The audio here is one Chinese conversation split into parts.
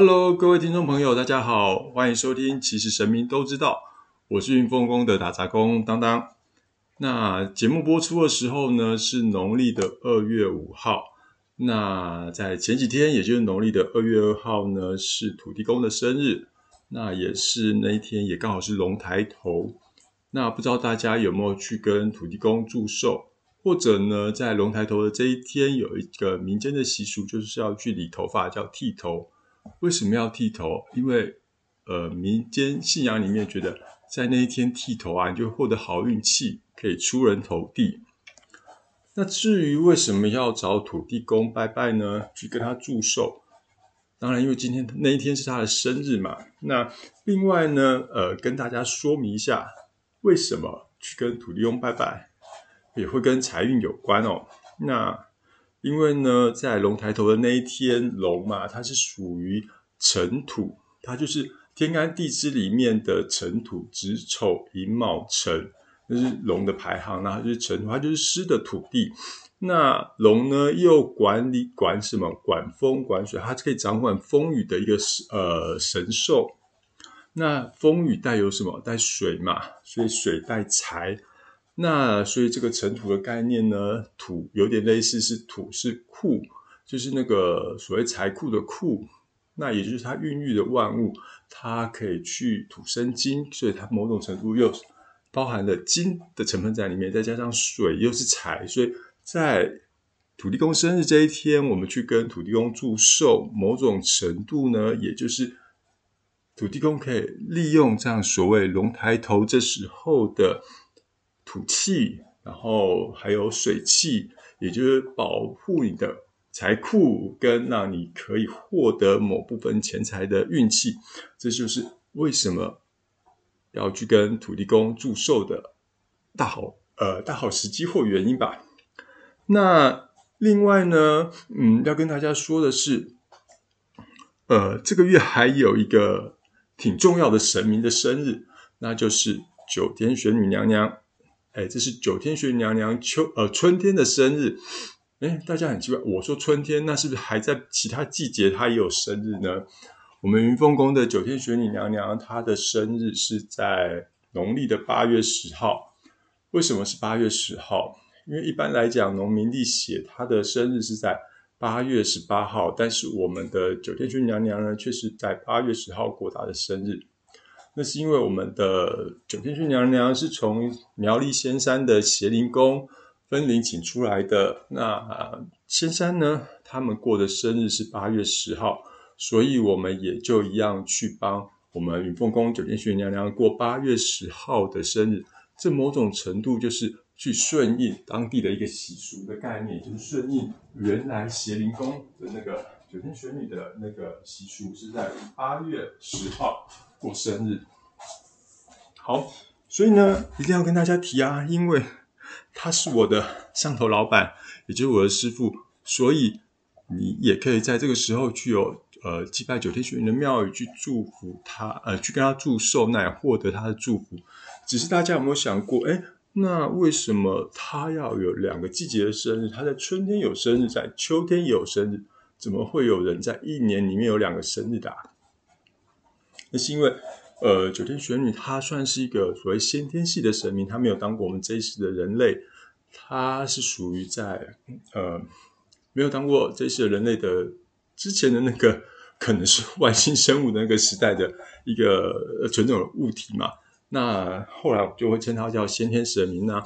Hello，各位听众朋友，大家好，欢迎收听。其实神明都知道，我是云凤宫的打杂工当当。那节目播出的时候呢，是农历的二月五号。那在前几天，也就是农历的二月二号呢，是土地公的生日。那也是那一天，也刚好是龙抬头。那不知道大家有没有去跟土地公祝寿，或者呢，在龙抬头的这一天，有一个民间的习俗，就是要去理头发，叫剃头。为什么要剃头？因为呃，民间信仰里面觉得，在那一天剃头啊，你就获得好运气，可以出人头地。那至于为什么要找土地公拜拜呢？去跟他祝寿？当然，因为今天那一天是他的生日嘛。那另外呢，呃，跟大家说明一下，为什么去跟土地公拜拜，也会跟财运有关哦。那因为呢，在龙抬头的那一天，龙嘛，它是属于尘土，它就是天干地支里面的尘土，子丑寅卯辰，那是龙的排行，那就是尘土，它就是湿的土地。那龙呢，又管理管什么？管风管水，它是可以掌管风雨的一个呃神兽。那风雨带有什么？带水嘛，所以水带财。那所以这个尘土的概念呢，土有点类似是土是库，就是那个所谓财库的库，那也就是它孕育的万物，它可以去土生金，所以它某种程度又包含了金的成分在里面，再加上水又是财，所以在土地公生日这一天，我们去跟土地公祝寿，某种程度呢，也就是土地公可以利用这样所谓龙抬头这时候的。土气，然后还有水气，也就是保护你的财库，跟让你可以获得某部分钱财的运气，这就是为什么要去跟土地公祝寿的大好呃大好时机或原因吧。那另外呢，嗯，要跟大家说的是，呃，这个月还有一个挺重要的神明的生日，那就是九天玄女娘娘。哎，这是九天玄女娘娘秋呃春天的生日。哎，大家很奇怪，我说春天，那是不是还在其他季节她也有生日呢？我们云凤宫的九天玄女娘娘她的生日是在农历的八月十号。为什么是八月十号？因为一般来讲，农民历写她的生日是在八月十八号，但是我们的九天玄女娘娘呢，却是在八月十号过她的生日。那是因为我们的九天玄娘娘是从苗栗仙山的邪灵宫分灵请出来的。那仙山呢，他们过的生日是八月十号，所以我们也就一样去帮我们云凤宫九天玄娘娘过八月十号的生日。这某种程度就是去顺应当地的一个习俗的概念，就是顺应原来邪灵宫的那个九天玄女的那个习俗是在八月十号。过生日，好，所以呢，一定要跟大家提啊，因为他是我的上头老板，也就是我的师傅，所以你也可以在这个时候去有呃祭拜九天玄女的庙宇去祝福他，呃，去跟他祝寿，那也获得他的祝福。只是大家有没有想过，哎，那为什么他要有两个季节的生日？他在春天有生日，在秋天也有生日，怎么会有人在一年里面有两个生日的？那是因为，呃，九天玄女她算是一个所谓先天系的神明，她没有当过我们这一世的人类，她是属于在呃没有当过这一世的人类的之前的那个可能是外星生物的那个时代的一个纯种的物体嘛。那后来我就会称它叫先天神明那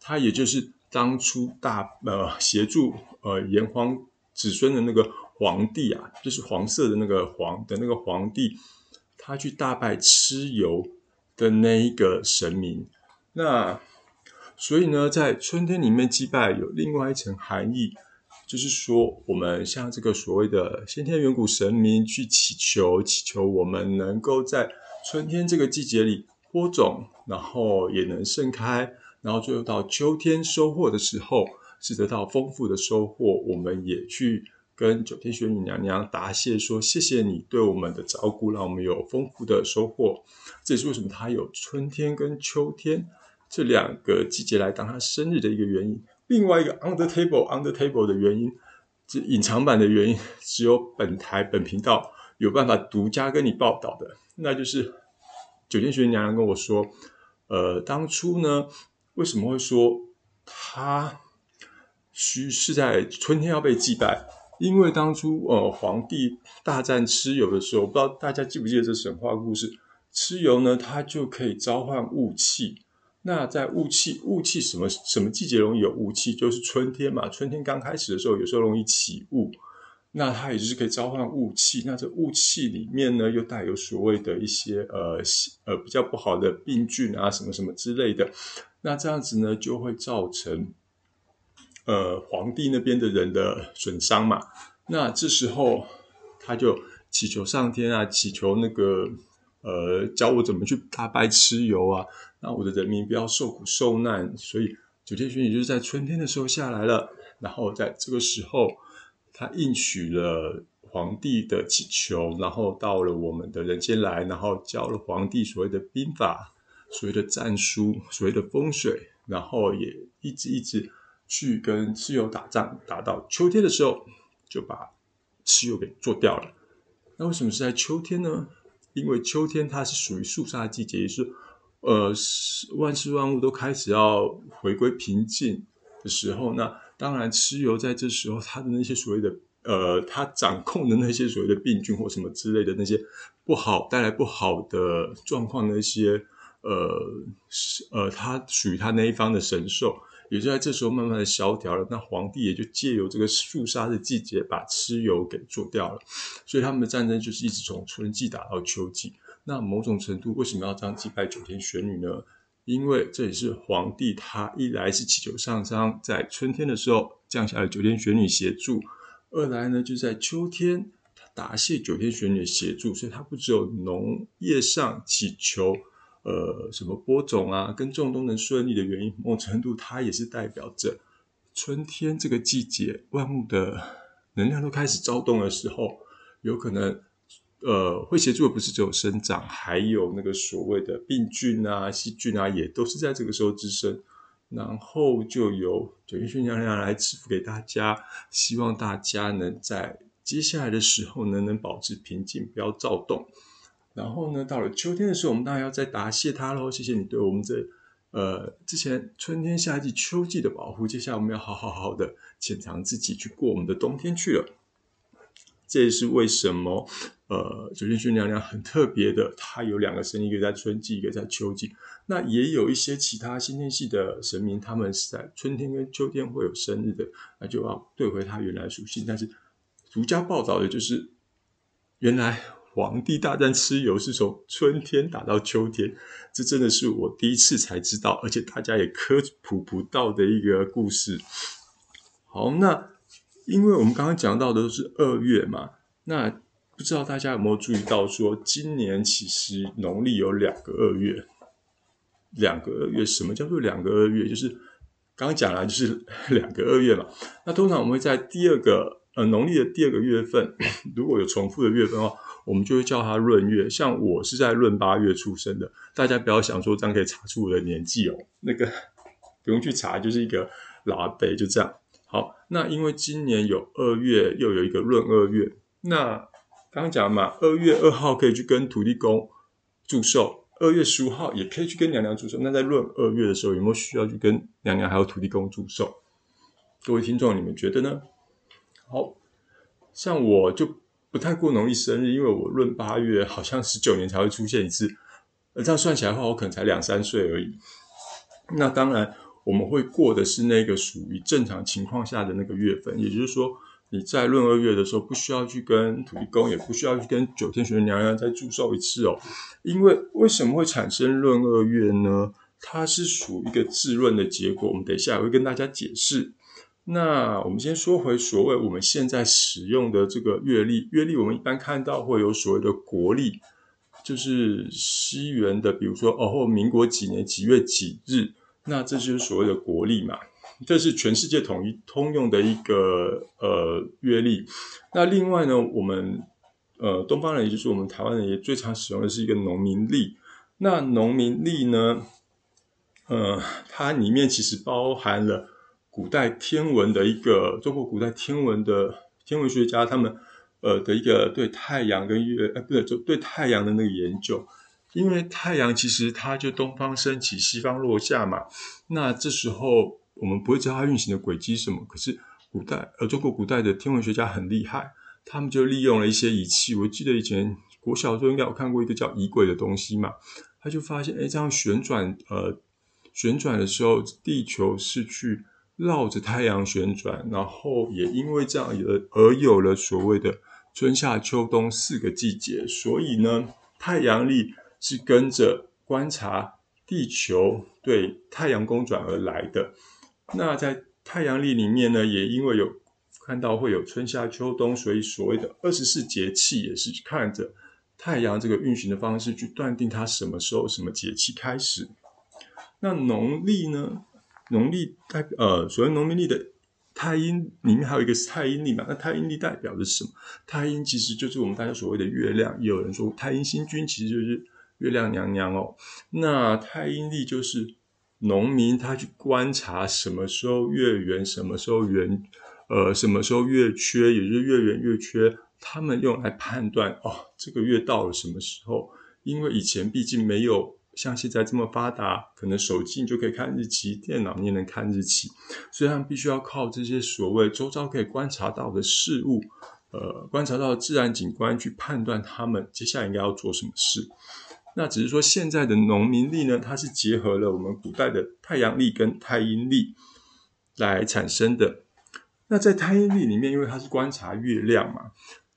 他也就是当初大呃协助呃炎黄子孙的那个皇帝啊，就是黄色的那个黄的那个皇帝。他去大拜蚩尤的那一个神明，那所以呢，在春天里面祭拜有另外一层含义，就是说我们向这个所谓的先天远古神明去祈求，祈求我们能够在春天这个季节里播种，然后也能盛开，然后最后到秋天收获的时候是得到丰富的收获，我们也去。跟九天玄女娘娘答谢说：“谢谢你对我们的照顾，让我们有丰富的收获。”这也是为什么她有春天跟秋天这两个季节来当她生日的一个原因。另外一个 under table under table 的原因，这隐藏版的原因，只有本台本频道有办法独家跟你报道的，那就是九天玄女娘娘跟我说，呃，当初呢，为什么会说她需是在春天要被祭拜？因为当初呃皇帝大战蚩尤的时候，不知道大家记不记得这神话故事？蚩尤呢，它就可以召唤雾气。那在雾气，雾气什么什么季节容易有雾气？就是春天嘛。春天刚开始的时候，有时候容易起雾。那它也就是可以召唤雾气。那这雾气里面呢，又带有所谓的一些呃呃比较不好的病菌啊，什么什么之类的。那这样子呢，就会造成呃皇帝那边的人的损伤嘛。那这时候他就祈求上天啊，祈求那个。呃，教我怎么去大败蚩尤啊？那我的人民不要受苦受难。所以九天玄女就是在春天的时候下来了，然后在这个时候，他应许了皇帝的祈求，然后到了我们的人间来，然后教了皇帝所谓的兵法、所谓的战书、所谓的风水，然后也一直一直去跟蚩尤打仗，打到秋天的时候就把蚩尤给做掉了。那为什么是在秋天呢？因为秋天它是属于肃杀的季节，也是呃万事万物都开始要回归平静的时候。那当然，蚩尤在这时候，他的那些所谓的呃，他掌控的那些所谓的病菌或什么之类的那些不好带来不好的状况的，那些呃呃，他属于他那一方的神兽。也就在这时候慢慢的萧条了，那皇帝也就借由这个肃杀的季节，把蚩尤给做掉了。所以他们的战争就是一直从春季打到秋季。那某种程度为什么要这样祭拜九天玄女呢？因为这也是皇帝他一来是祈求上苍在春天的时候降下了九天玄女协助，二来呢就在秋天他答谢九天玄女的协助，所以他不只有农业上祈求。呃，什么播种啊，耕种都能顺利的原因，某种程度它也是代表着春天这个季节，万物的能量都开始躁动的时候，有可能呃会协助的不是只有生长，还有那个所谓的病菌啊、细菌啊，也都是在这个时候滋生，然后就由九天玄娘娘来赐福给大家，希望大家能在接下来的时候呢，能保持平静，不要躁动。然后呢，到了秋天的时候，我们当然要再答谢他喽。谢谢你对我们这呃之前春天、夏季、秋季的保护。接下来我们要好好好的潜藏自己，去过我们的冬天去了。这也是为什么呃九天玄娘娘很特别的，她有两个生，一个在春季，一个在秋季。那也有一些其他先天系的神明，他们是在春天跟秋天会有生日的，那就要对回他原来属性。但是独家报道的就是原来。皇帝大战蚩尤是从春天打到秋天，这真的是我第一次才知道，而且大家也科普不到的一个故事。好，那因为我们刚刚讲到的都是二月嘛，那不知道大家有没有注意到，说今年其实农历有两个二月，两个二月，什么叫做两个二月？就是刚刚讲了，就是 两个二月嘛。那通常我们会在第二个呃农历的第二个月份，如果有重复的月份哦。我们就会叫它闰月，像我是在闰八月出生的，大家不要想说这样可以查出我的年纪哦，那个不用去查，就是一个老阿伯，就这样。好，那因为今年有二月，又有一个闰二月，那刚刚讲嘛，二月二号可以去跟土地公祝寿，二月十五号也可以去跟娘娘祝寿。那在闰二月的时候，有没有需要去跟娘娘还有土地公祝寿？各位听众，你们觉得呢？好像我就。不太过农历生日，因为我闰八月好像十九年才会出现一次，这样算起来的话，我可能才两三岁而已。那当然，我们会过的是那个属于正常情况下的那个月份，也就是说，你在闰二月的时候，不需要去跟土地公，也不需要去跟九天玄女娘娘再祝寿一次哦。因为为什么会产生闰二月呢？它是属于一个自闰的结果，我们等一下也会跟大家解释。那我们先说回所谓我们现在使用的这个月历，月历我们一般看到会有所谓的国历，就是西元的，比如说哦，或民国几年几月几日，那这就是所谓的国历嘛，这是全世界统一通用的一个呃月历。那另外呢，我们呃东方人，也就是我们台湾人也最常使用的是一个农民历。那农民历呢，呃，它里面其实包含了。古代天文的一个中国古代天文的天文学家，他们呃的一个对太阳跟月，呃不对，就对太阳的那个研究。因为太阳其实它就东方升起，西方落下嘛。那这时候我们不会知道它运行的轨迹是什么。可是古代呃中国古代的天文学家很厉害，他们就利用了一些仪器。我记得以前国小时候应该有看过一个叫仪轨的东西嘛，他就发现哎这样旋转呃旋转的时候，地球是去绕着太阳旋转，然后也因为这样而而有了所谓的春夏秋冬四个季节。所以呢，太阳历。是跟着观察地球对太阳公转而来的。那在太阳历里面呢，也因为有看到会有春夏秋冬，所以所谓的二十四节气也是看着太阳这个运行的方式去断定它什么时候什么节气开始。那农历呢？农历代呃，所谓农民历的太阴里面还有一个是太阴历嘛？那太阴历代表的是什么？太阴其实就是我们大家所谓的月亮。也有人说太阴星君其实就是。月亮娘娘哦，那太阴历就是农民他去观察什么时候月圆，什么时候圆，呃，什么时候月缺，也就是月圆月缺，他们用来判断哦，这个月到了什么时候？因为以前毕竟没有像现在这么发达，可能手机你就可以看日期，电脑你也能看日期，所以他们必须要靠这些所谓周遭可以观察到的事物，呃，观察到自然景观去判断他们接下来应该要做什么事。那只是说，现在的农民历呢，它是结合了我们古代的太阳历跟太阴历来产生的。那在太阴历里面，因为它是观察月亮嘛，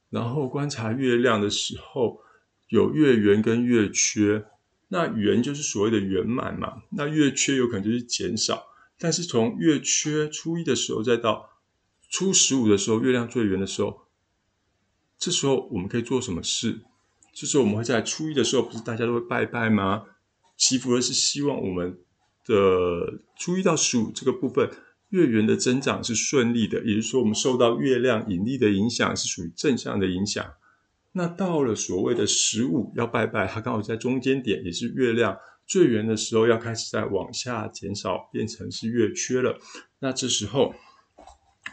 然后观察月亮的时候有月圆跟月缺。那圆就是所谓的圆满嘛，那月缺有可能就是减少。但是从月缺初一的时候，再到初十五的时候，月亮最圆的时候，这时候我们可以做什么事？就是我们会在初一的时候，不是大家都会拜拜吗？祈福的是希望我们的初一到十五这个部分月圆的增长是顺利的，也就是说，我们受到月亮引力的影响是属于正向的影响。那到了所谓的十五要拜拜，它刚好在中间点，也是月亮最圆的时候，要开始在往下减少，变成是月缺了。那这时候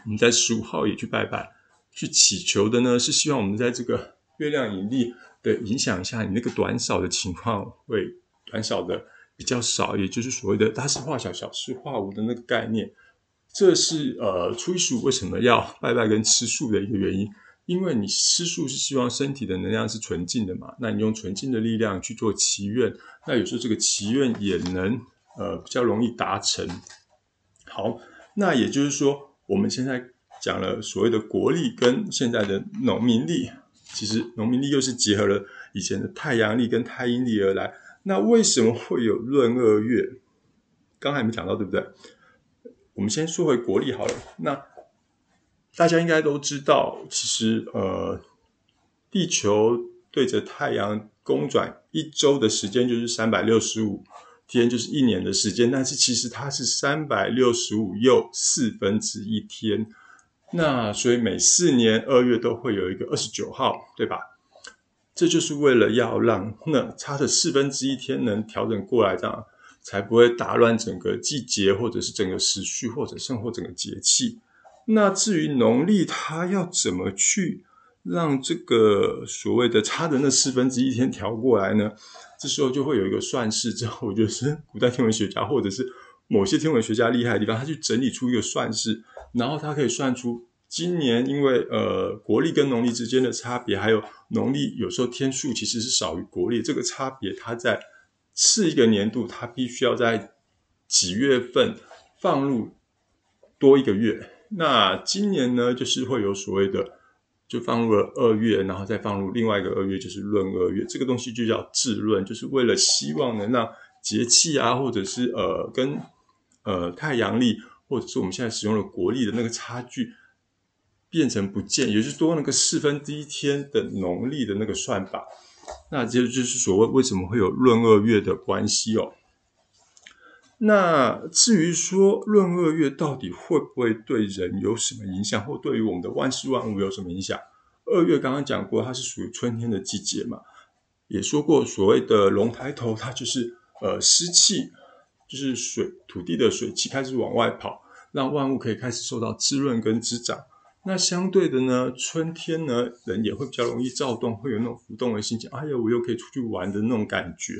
我们在十五号也去拜拜，去祈求的呢，是希望我们在这个月亮引力。的影响下，你那个短少的情况会短少的比较少，也就是所谓的大事化小，小事化无的那个概念。这是呃初一十五为什么要拜拜跟吃素的一个原因，因为你吃素是希望身体的能量是纯净的嘛，那你用纯净的力量去做祈愿，那有时候这个祈愿也能呃比较容易达成。好，那也就是说，我们现在讲了所谓的国力跟现在的农民力。其实农民力又是结合了以前的太阳力跟太阴历而来。那为什么会有闰二月？刚才没讲到，对不对？我们先说回国力好了。那大家应该都知道，其实呃，地球对着太阳公转一周的时间就是三百六十五天，就是一年的时间。但是其实它是三百六十五又四分之一天。那所以每四年二月都会有一个二十九号，对吧？这就是为了要让那差的四分之一天能调整过来，这样才不会打乱整个季节，或者是整个时序，或者甚或整个节气。那至于农历，它要怎么去让这个所谓的差的那四分之一天调过来呢？这时候就会有一个算式，之后 就是古代天文学家或者是某些天文学家厉害的地方，他去整理出一个算式。然后他可以算出今年因为呃国历跟农历之间的差别，还有农历有时候天数其实是少于国历，这个差别它在次一个年度它必须要在几月份放入多一个月。那今年呢就是会有所谓的就放入了二月，然后再放入另外一个二月，就是闰二月。这个东西就叫制闰，就是为了希望能让节气啊，或者是呃跟呃太阳历。或者是我们现在使用的国历的那个差距变成不见，也就是多那个四分之一天的农历的那个算法，那这就是所谓为什么会有闰二月的关系哦。那至于说闰二月到底会不会对人有什么影响，或对于我们的万事万物有什么影响？二月刚刚讲过，它是属于春天的季节嘛，也说过所谓的龙抬头，它就是呃湿气，就是水土地的水气开始往外跑。让万物可以开始受到滋润跟滋长。那相对的呢，春天呢，人也会比较容易躁动，会有那种浮动的心情。哎呀，我又可以出去玩的那种感觉。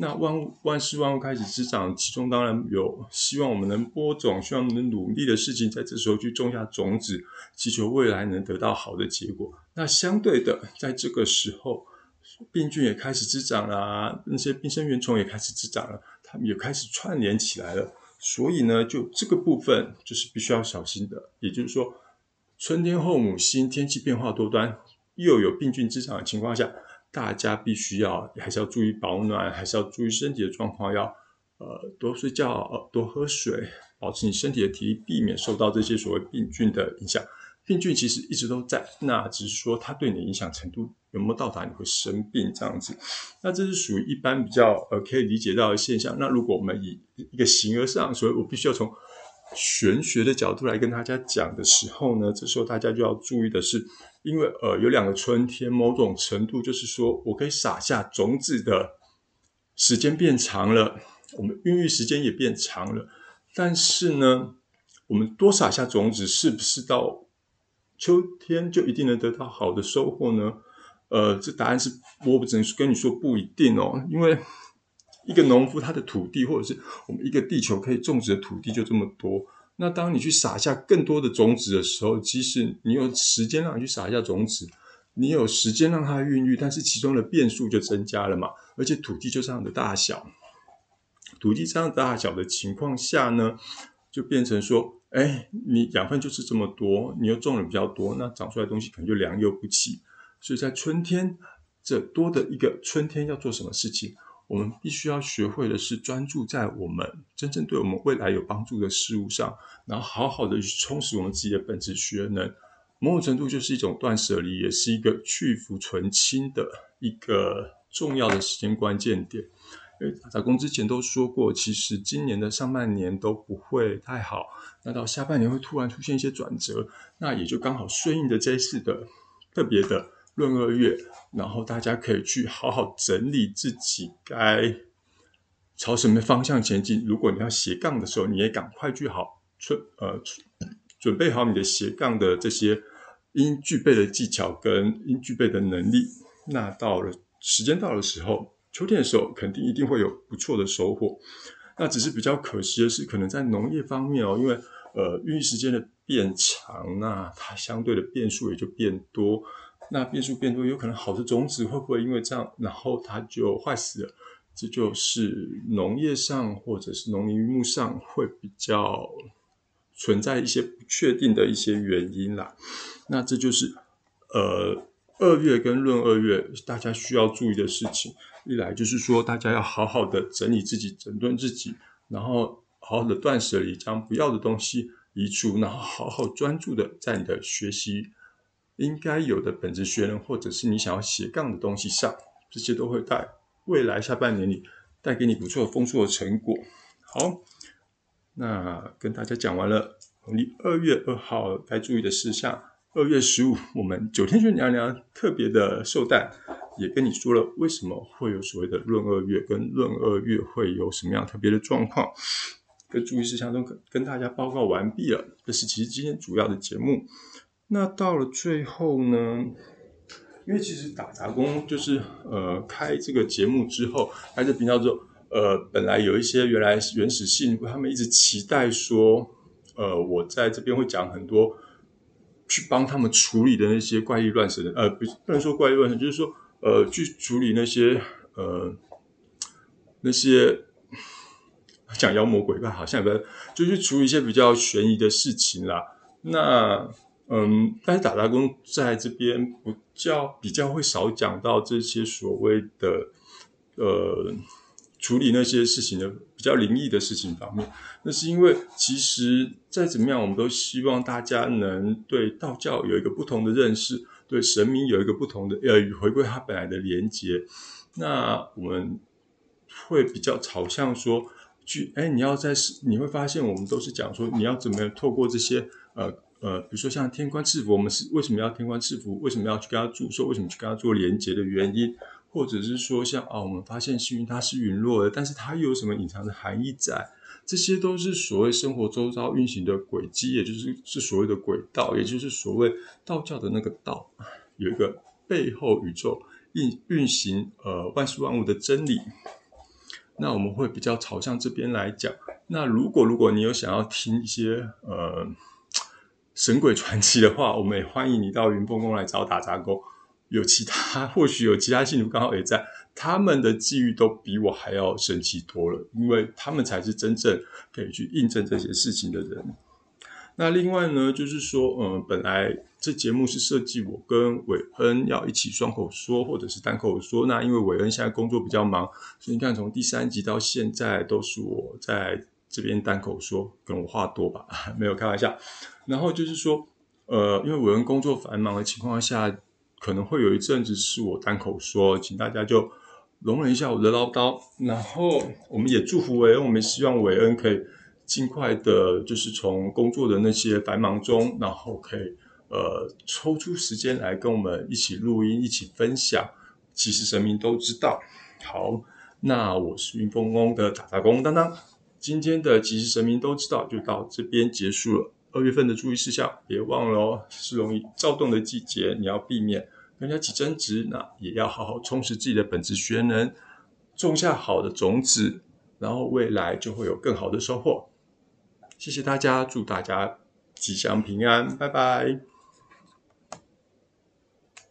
那万物万事万物开始滋长，其中当然有希望我们能播种，希望我们能努力的事情，在这时候去种下种子，祈求未来能得到好的结果。那相对的，在这个时候，病菌也开始滋长啦，那些病生原虫也开始滋长了，它们也开始串联起来了。所以呢，就这个部分就是必须要小心的。也就是说，春天后母星，天气变化多端，又有病菌滋长的情况下。大家必须要还是要注意保暖，还是要注意身体的状况，要呃多睡觉，呃多喝水，保持你身体的体力，避免受到这些所谓病菌的影响。病菌其实一直都在，那只是说它对你的影响程度有没有到达你会生病这样子。那这是属于一般比较呃可以理解到的现象。那如果我们以一个形而上，所以我必须要从玄学的角度来跟大家讲的时候呢，这时候大家就要注意的是。因为呃有两个春天，某种程度就是说我可以撒下种子的时间变长了，我们孕育时间也变长了。但是呢，我们多撒下种子，是不是到秋天就一定能得到好的收获呢？呃，这答案是我不只能跟你说不一定哦，因为一个农夫他的土地，或者是我们一个地球可以种植的土地就这么多。那当你去撒下更多的种子的时候，即使你有时间让你去撒下种子，你有时间让它孕育，但是其中的变数就增加了嘛。而且土地就这样的大小，土地这样大小的情况下呢，就变成说，哎，你养分就是这么多，你又种的比较多，那长出来的东西可能就良莠不齐。所以在春天这多的一个春天要做什么事情？我们必须要学会的是专注在我们真正对我们未来有帮助的事物上，然后好好的去充实我们自己的本质学能。某种程度就是一种断舍离，也是一个去福存清的一个重要的时间关键点。因为打工之前都说过，其实今年的上半年都不会太好，那到下半年会突然出现一些转折，那也就刚好顺应的这一次的特别的。闰二月，然后大家可以去好好整理自己该朝什么方向前进。如果你要斜杠的时候，你也赶快去好准呃准备好你的斜杠的这些应具备的技巧跟应具备的能力。那到了时间到的时候，秋天的时候，肯定一定会有不错的收获。那只是比较可惜的是，可能在农业方面哦，因为呃孕育时间的变长，那它相对的变数也就变多。那变数变多，有可能好的种子会不会因为这样，然后它就坏死了？这就是农业上或者是农林渔牧上会比较存在一些不确定的一些原因啦。那这就是呃二月跟闰二月大家需要注意的事情。一来就是说，大家要好好的整理自己、整顿自己，然后好好的断舍离，将不要的东西移除，然后好好专注的在你的学习。应该有的本质学能，或者是你想要斜杠的东西上，这些都会在未来下半年里带给你不错丰硕的成果。好，那跟大家讲完了农历二月二号该注意的事项。二月十五，我们九天玄娘娘特别的寿诞，也跟你说了为什么会有所谓的闰二月，跟闰二月会有什么样特别的状况，跟注意事项都跟跟大家报告完毕了。这是其实今天主要的节目。那到了最后呢？因为其实打杂工就是呃开这个节目之后，开这频道之后，呃，本来有一些原来原始信徒他们一直期待说，呃，我在这边会讲很多去帮他们处理的那些怪异乱神的，呃，不不能说怪异乱神，就是说呃去处理那些呃那些讲妖魔鬼怪，好像不就去处理一些比较悬疑的事情啦。那嗯，但是打杂工在这边不较比较会少讲到这些所谓的呃处理那些事情的比较灵异的事情方面。那是因为其实再怎么样，我们都希望大家能对道教有一个不同的认识，对神明有一个不同的呃回归它本来的连接。那我们会比较朝向说，去哎，你要在你会发现，我们都是讲说你要怎么样透过这些呃。呃，比如说像天官赐福，我们是为什么要天官赐福？为什么要去跟他祝寿？为什么去跟他做连接的原因？或者是说像啊，我们发现幸运它是陨落的，但是它又有什么隐藏的含义在？这些都是所谓生活周遭运行的轨迹，也就是是所谓的轨道，也就是所谓道教的那个道，有一个背后宇宙运运行呃万事万物的真理。那我们会比较朝向这边来讲。那如果如果你有想要听一些呃神鬼传奇的话，我们也欢迎你到云峰宫来找打杂工。有其他 或许有其他信徒刚好也在，他们的际遇都比我还要神奇多了，因为他们才是真正可以去印证这些事情的人。那另外呢，就是说，嗯，本来这节目是设计我跟韦恩要一起双口说，或者是单口说。那因为韦恩现在工作比较忙，所以你看从第三集到现在都是我在这边单口说，跟我话多吧，没有开玩笑。然后就是说，呃，因为韦恩工作繁忙的情况下，可能会有一阵子是我单口说，请大家就容忍一下我的唠叨。然后我们也祝福韦恩，我们希望韦恩可以。尽快的，就是从工作的那些繁忙中，然后可以呃抽出时间来跟我们一起录音，一起分享。其实神明都知道。好，那我是云峰宫的打杂工当当。今天的其实神明都知道，就到这边结束了。二月份的注意事项，别忘了哦，是容易躁动的季节，你要避免跟人家起争执。那也要好好充实自己的本职学能，种下好的种子，然后未来就会有更好的收获。谢谢大家，祝大家吉祥平安，拜拜。